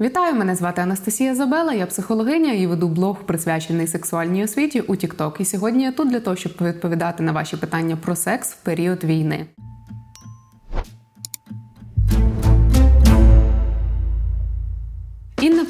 Вітаю, мене звати Анастасія Забела, я психологиня і веду блог присвячений сексуальній освіті у TikTok. І сьогодні я тут для того, щоб відповідати на ваші питання про секс в період війни.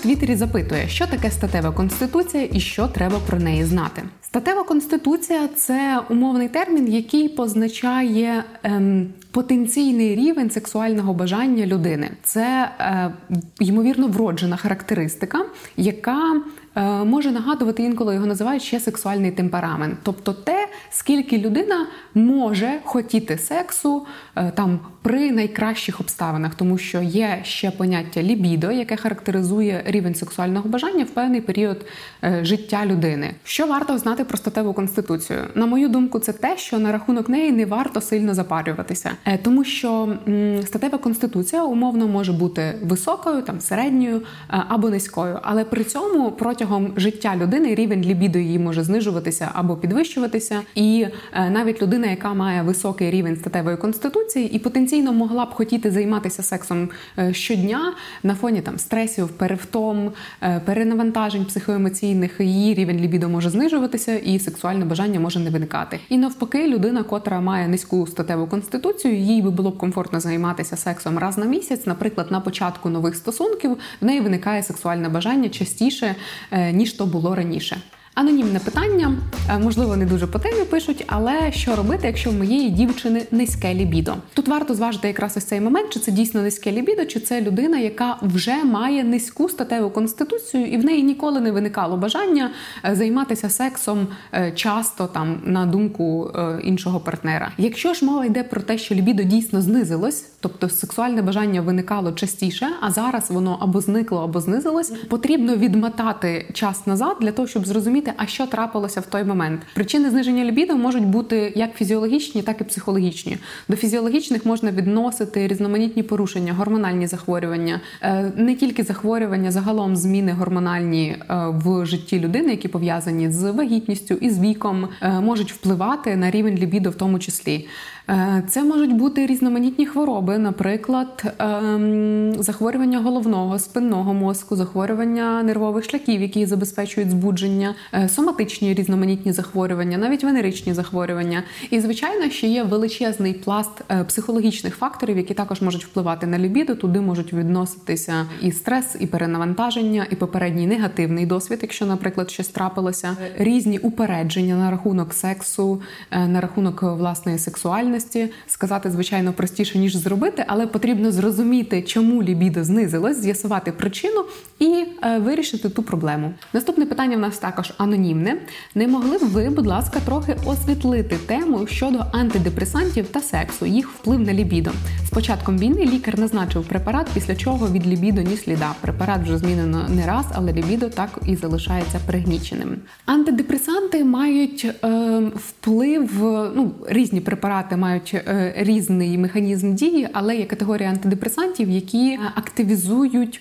Твіттері запитує, що таке статева конституція і що треба про неї знати. Статева конституція це умовний термін, який позначає ем, потенційний рівень сексуального бажання людини. Це е, ймовірно вроджена характеристика, яка е, може нагадувати інколи його називають ще сексуальний темперамент, тобто те, скільки людина може хотіти сексу е, там при найкращих обставинах, тому що є ще поняття лібідо, яке характеризує рівень сексуального бажання в певний період е, життя людини. Що варто знати про статеву конституцію? На мою думку, це те, що на рахунок неї не варто сильно запарюватися, е, тому що статева конституція умовно може бути високою, там середньою або низькою, але при цьому протягом життя людини рівень лібідо її може знижуватися або підвищуватися, і навіть людина, яка має високий рівень статевої конституції і потенційно потенційно могла б хотіти займатися сексом е, щодня на фоні там стресів, перевтом, е, перенавантажень психоемоційних, її рівень лібідо може знижуватися, і сексуальне бажання може не виникати. І навпаки, людина, котра має низьку статеву конституцію, їй би було б комфортно займатися сексом раз на місяць, наприклад, на початку нових стосунків в неї виникає сексуальне бажання частіше е, ніж то було раніше. Анонімне питання, е, можливо, не дуже по темі пишуть, але що робити, якщо в моєї дівчини низьке лібідо? Тут варто зважити якраз ось цей момент, чи це дійсно низьке лібідо, чи це людина, яка вже має низьку статеву конституцію, і в неї ніколи не виникало бажання е, займатися сексом е, часто там на думку іншого партнера. Якщо ж мова йде про те, що лібідо дійсно знизилось, тобто сексуальне бажання виникало частіше, а зараз воно або зникло, або знизилось, потрібно відмотати час назад для того, щоб зрозуміти зрозуміти, а що трапилося в той момент. Причини зниження лібіду можуть бути як фізіологічні, так і психологічні. До фізіологічних можна відносити різноманітні порушення, гормональні захворювання, е, не тільки захворювання, загалом зміни гормональні е, в житті людини, які пов'язані з вагітністю і з віком, е, можуть впливати на рівень лібіду в тому числі. Е, це можуть бути різноманітні хвороби, наприклад, ем, захворювання головного, спинного мозку, захворювання нервових шляхів, які забезпечують збудження, е, соматичні різноманітні захворювання, навіть венеричні захворювання. І, звичайно, ще є величезний пласт е, психологічних факторів, які також можуть впливати на лібіду. Туди можуть відноситися і стрес, і перенавантаження, і попередній негативний досвід, якщо, наприклад, щось трапилося, різні упередження на рахунок сексу, на рахунок власної сексуальності сексуальності сказати, звичайно, простіше ніж зробити, але потрібно зрозуміти, чому лібідо знизилось, з'ясувати причину і е, вирішити ту проблему. Наступне питання в нас також анонімне. Не могли б ви, будь ласка, трохи освітлити тему щодо антидепресантів та сексу, їх вплив на лібідо. З початком війни лікар назначив препарат, після чого від лібідо ні сліда. Препарат вже змінено не раз, але лібідо так і залишається пригніченим. Антидепресанти мають е, вплив, ну різні препарати мають е, різний механізм дії, але є категорія антидепресантів, які активізують.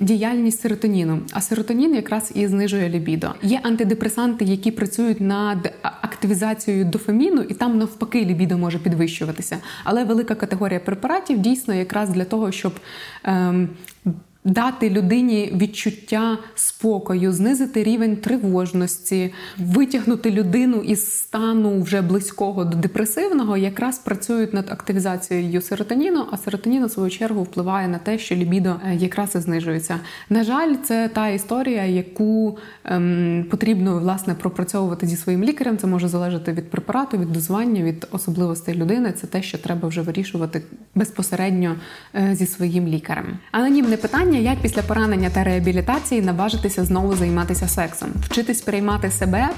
Діяльність серотоніну, а серотонін якраз і знижує лібідо. Є антидепресанти, які працюють над активізацією дофаміну, і там навпаки лібідо може підвищуватися. Але велика категорія препаратів дійсно якраз для того, щоб ем, Дати людині відчуття спокою, знизити рівень тривожності, витягнути людину із стану вже близького до депресивного, якраз працюють над активізацією серотоніну, а серотонін, у свою чергу, впливає на те, що лібідо е, якраз і знижується. На жаль, це та історія, яку ем, потрібно власне пропрацьовувати зі своїм лікарем. Це може залежати від препарату, від дозування, від особливостей людини. Це те, що треба вже вирішувати безпосередньо е, зі своїм лікарем. Анонімне питання питання, як після поранення та реабілітації наважитися знову займатися сексом, вчитись приймати себе.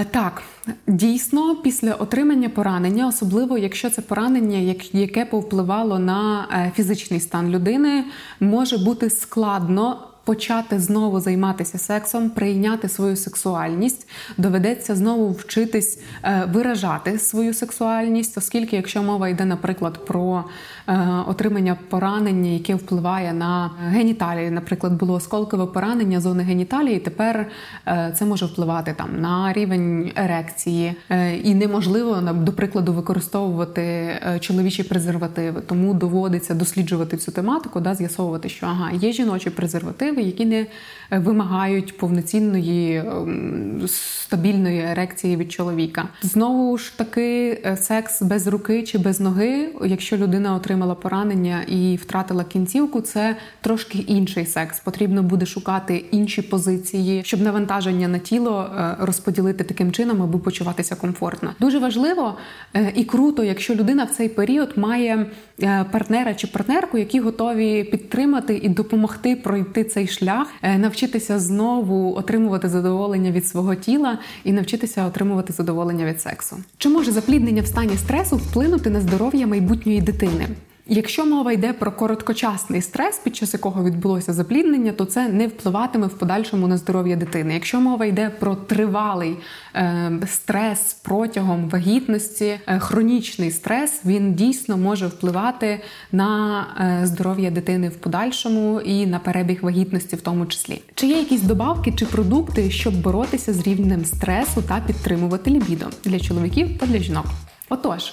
Е, так, дійсно, після отримання поранення, особливо якщо це поранення, яке повпливало на е, фізичний стан людини, може бути складно почати знову займатися сексом, прийняти свою сексуальність, доведеться знову вчитись е, виражати свою сексуальність, оскільки, якщо мова йде, наприклад, про е, отримання поранення, яке впливає на геніталії, наприклад, було осколкове поранення зони геніталії, тепер е, це може впливати там на рівень ерекції, і неможливо до прикладу використовувати чоловічі презервативи, тому доводиться досліджувати цю тематику, да, з'ясовувати, що ага, є жіночі презервативи, які не е, вимагають повноцінної ем, стабільної ерекції від чоловіка. Знову ж таки, е, секс без руки чи без ноги, якщо людина отримала поранення і втратила кінцівку, це трошки інший секс. Потрібно буде шукати інші позиції, щоб навантаження на тіло е, розподілити таким чином, аби почуватися комфортно. Дуже важливо і круто, якщо людина в цей період має партнера чи партнерку, які готові підтримати і допомогти пройти цей шлях, е, навчитися знову отримувати задоволення від свого тіла і навчитися отримувати задоволення від сексу. Чи може запліднення в стані стресу вплинути на здоров'я майбутньої дитини? Якщо мова йде про короткочасний стрес, під час якого відбулося запліднення, то це не впливатиме в подальшому на здоров'я дитини. Якщо мова йде про тривалий е, стрес протягом вагітності, е, хронічний стрес, він дійсно може впливати на е, здоров'я дитини в подальшому і на перебіг вагітності, в тому числі. Чи є якісь добавки чи продукти, щоб боротися з рівнем стресу та підтримувати лібідо для чоловіків та для жінок? Отож.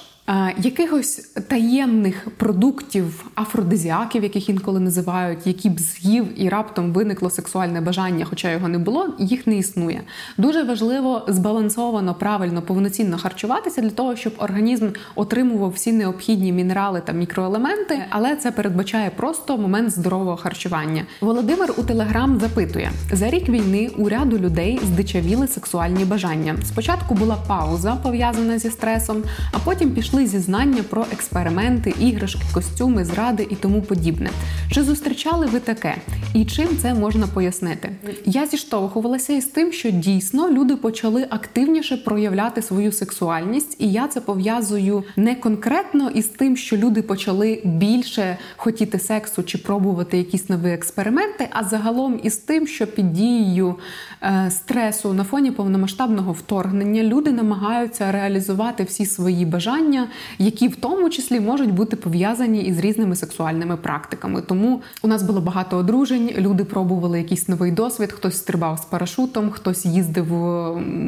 Якихось таємних продуктів, афродизіаків, яких інколи називають, які б з'їв і раптом виникло сексуальне бажання, хоча його не було, їх не існує. Дуже важливо збалансовано, правильно, повноцінно харчуватися для того, щоб організм отримував всі необхідні мінерали та мікроелементи, але це передбачає просто момент здорового харчування. Володимир у телеграм запитує: за рік війни у ряду людей здичавіли сексуальні бажання. Спочатку була пауза пов'язана зі стресом, а потім пішли знайшли зізнання про експерименти, іграшки, костюми, зради і тому подібне. Чи зустрічали ви таке? І чим це можна пояснити? Я зіштовхувалася із тим, що дійсно люди почали активніше проявляти свою сексуальність, і я це пов'язую не конкретно із тим, що люди почали більше хотіти сексу чи пробувати якісь нові експерименти, а загалом із тим, що під дією е, стресу на фоні повномасштабного вторгнення люди намагаються реалізувати всі свої бажання які в тому числі можуть бути пов'язані із різними сексуальними практиками. Тому у нас було багато одружень, люди пробували якийсь новий досвід, хтось стрибав з парашутом, хтось їздив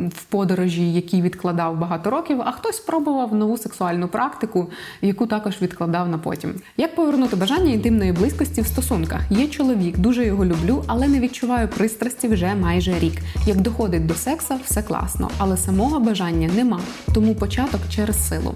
в подорожі, які відкладав багато років, а хтось пробував нову сексуальну практику, яку також відкладав на потім. Як повернути бажання інтимної близькості в стосунках? Є чоловік, дуже його люблю, але не відчуваю пристрасті вже майже рік. Як доходить до секса, все класно, але самого бажання нема, тому початок через силу.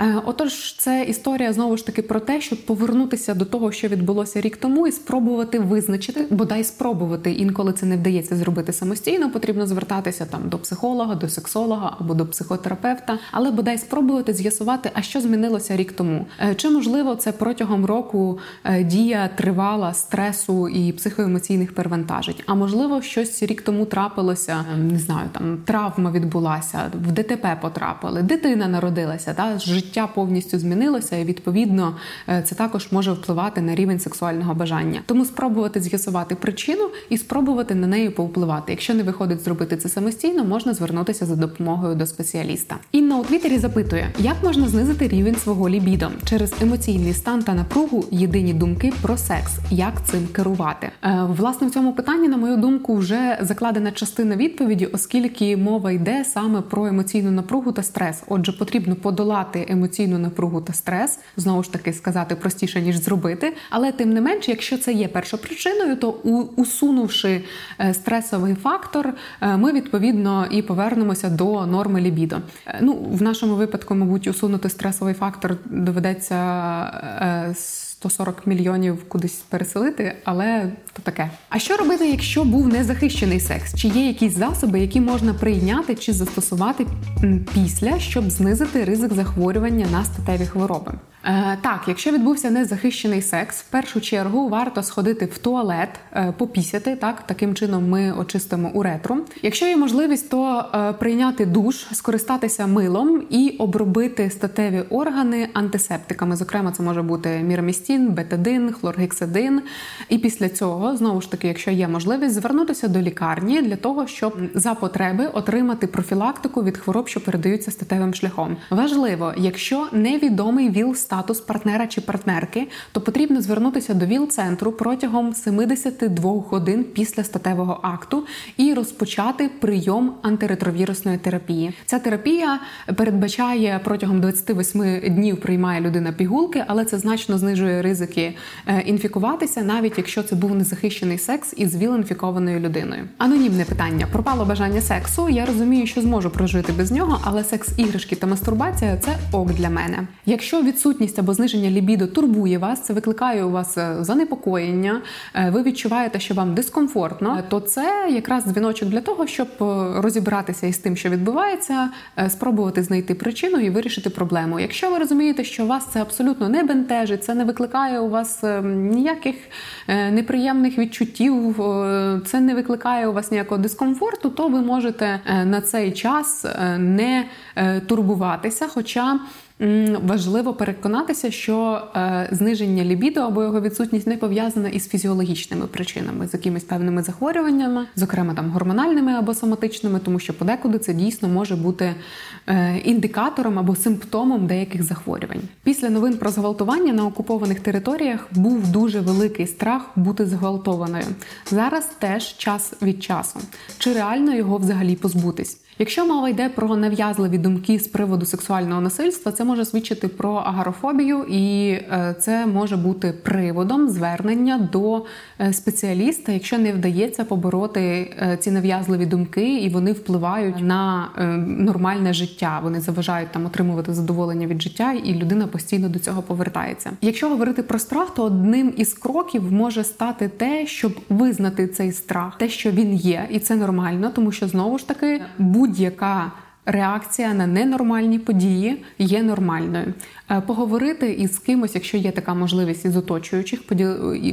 Е, отож, це історія знову ж таки про те, щоб повернутися до того, що відбулося рік тому, і спробувати визначити, бодай спробувати. Інколи це не вдається зробити самостійно. Потрібно звертатися там до психолога, до сексолога або до психотерапевта, але бодай спробувати з'ясувати, а що змінилося рік тому. Е, чи можливо це протягом року е, дія тривала стресу і психоемоційних перевантажень? А можливо, щось рік тому трапилося, не знаю, там травма відбулася, в ДТП потрапили, дитина народилася, та життя життя повністю змінилося, і відповідно е, це також може впливати на рівень сексуального бажання. Тому спробувати з'ясувати причину і спробувати на неї повпливати. Якщо не виходить зробити це самостійно, можна звернутися за допомогою до спеціаліста. Інна у Твіттері запитує, як можна знизити рівень свого лібідо через емоційний стан та напругу єдині думки про секс, як цим керувати. Е, власне в цьому питанні, на мою думку, вже закладена частина відповіді, оскільки мова йде саме про емоційну напругу та стрес. Отже, потрібно подолати емоційну напругу та стрес, знову ж таки сказати простіше ніж зробити. Але тим не менше, якщо це є першопричиною, то усунувши е, стресовий фактор, е, ми відповідно і повернемося до норми лібідо. Е, ну в нашому випадку, мабуть, усунути стресовий фактор доведеться. 140 мільйонів кудись переселити, але то таке. А що робити, якщо був незахищений секс? Чи є якісь засоби, які можна прийняти чи застосувати після, щоб знизити ризик захворювання на статеві хвороби? Е, так, якщо відбувся незахищений секс, в першу чергу варто сходити в туалет, е, попісяти. Так, таким чином ми очистимо уретру. Якщо є можливість, то е, прийняти душ, скористатися милом і обробити статеві органи антисептиками. Зокрема, це може бути мірамістін, бетадин, хлоргексидин. І після цього, знову ж таки, якщо є можливість, звернутися до лікарні для того, щоб за потреби отримати профілактику від хвороб, що передаються статевим шляхом. Важливо, якщо невідомий ВІЛ статус партнера чи партнерки, то потрібно звернутися до ВІЛ-центру протягом 72 годин після статевого акту і розпочати прийом антиретровірусної терапії. Ця терапія передбачає протягом 28 днів приймає людина пігулки, але це значно знижує ризики е, інфікуватися, навіть якщо це був незахищений секс із ВІЛ-інфікованою людиною. Анонімне питання пропало бажання сексу. Я розумію, що зможу прожити без нього, але секс, іграшки та мастурбація це ок для мене. Якщо відсутність або зниження лібідо турбує вас, це викликає у вас е, занепокоєння, е, ви відчуваєте, що вам дискомфортно, то це якраз дзвіночок для того, щоб розібратися із тим, що відбувається, спробувати знайти причину і вирішити проблему. Якщо ви розумієте, що вас це абсолютно не бентежить, це не викликає у вас ніяких неприємних відчуттів, це не викликає у вас ніякого дискомфорту, то ви можете на цей час не турбуватися. Хоча важливо переконатися, що е, зниження лібідо або його відсутність не пов'язана із фізіологічними причинами, з якимись певними захворюваннями, зокрема там гормональними або соматичними, тому що подекуди це дійсно може бути е, індикатором або симптомом деяких захворювань. Після новин про зґвалтування на окупованих територіях був дуже великий страх бути зґвалтованою. Зараз теж час від часу. Чи реально його взагалі позбутись? Якщо мова йде про нав'язливі думки з приводу сексуального насильства, це може свідчити про агарофобію, і е, це може бути приводом звернення до е, спеціаліста, якщо не вдається побороти е, ці нав'язливі думки, і вони впливають на нормальне життя. Вони заважають там отримувати задоволення від життя, і людина постійно до цього повертається. Якщо говорити про страх, то одним із кроків може стати те, щоб визнати цей страх, те, що він є, і це нормально, тому що знову ж таки будь-яка реакція на ненормальні події є нормальною. Е, поговорити із кимось, якщо є така можливість із оточуючих,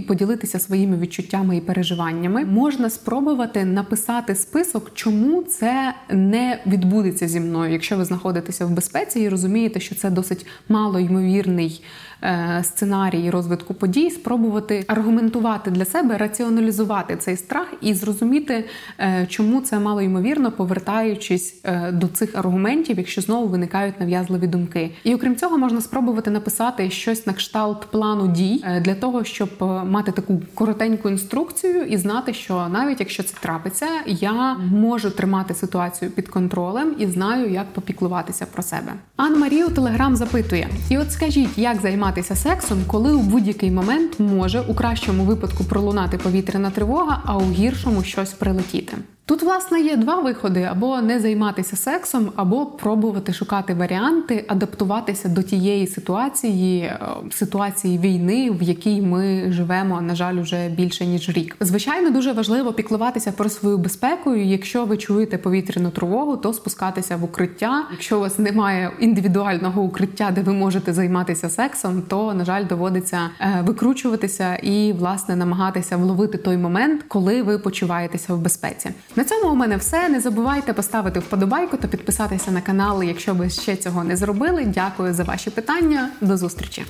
поділитися своїми відчуттями і переживаннями, можна спробувати написати список, чому це не відбудеться зі мною, якщо ви знаходитеся в безпеці і розумієте, що це досить малоймовірний сценарій розвитку подій, спробувати аргументувати для себе, раціоналізувати цей страх і зрозуміти, е, чому це малоймовірно, повертаючись до цих аргументів, якщо знову виникають нав'язливі думки. І окрім цього, можна спробувати написати щось на кшталт плану дій е, для того, щоб е, мати таку коротеньку інструкцію і знати, що навіть якщо це трапиться, я можу тримати ситуацію під контролем і знаю, як попіклуватися про себе. Ан Марі у Телеграм запитує: і от скажіть, як займатися сексом, коли у будь-який момент може у кращому випадку пролунати повітряна тривога, а у гіршому щось прилетіти. Тут, власне, є два виходи: або не займатися сексом, або пробувати шукати варіанти, адаптуватися до тієї ситуації, е, ситуації війни, в якій ми живемо, на жаль, уже більше ніж рік. Звичайно, дуже важливо піклуватися про свою безпеку. Якщо ви чуєте повітряну тривогу, то спускатися в укриття. Якщо у вас немає індивідуального укриття, де ви можете займатися сексом, то на жаль доводиться е, викручуватися і власне намагатися вловити той момент, коли ви почуваєтеся в безпеці. На цьому у мене все. Не забувайте поставити вподобайку та підписатися на канал, якщо ви ще цього не зробили. Дякую за ваші питання. До зустрічі.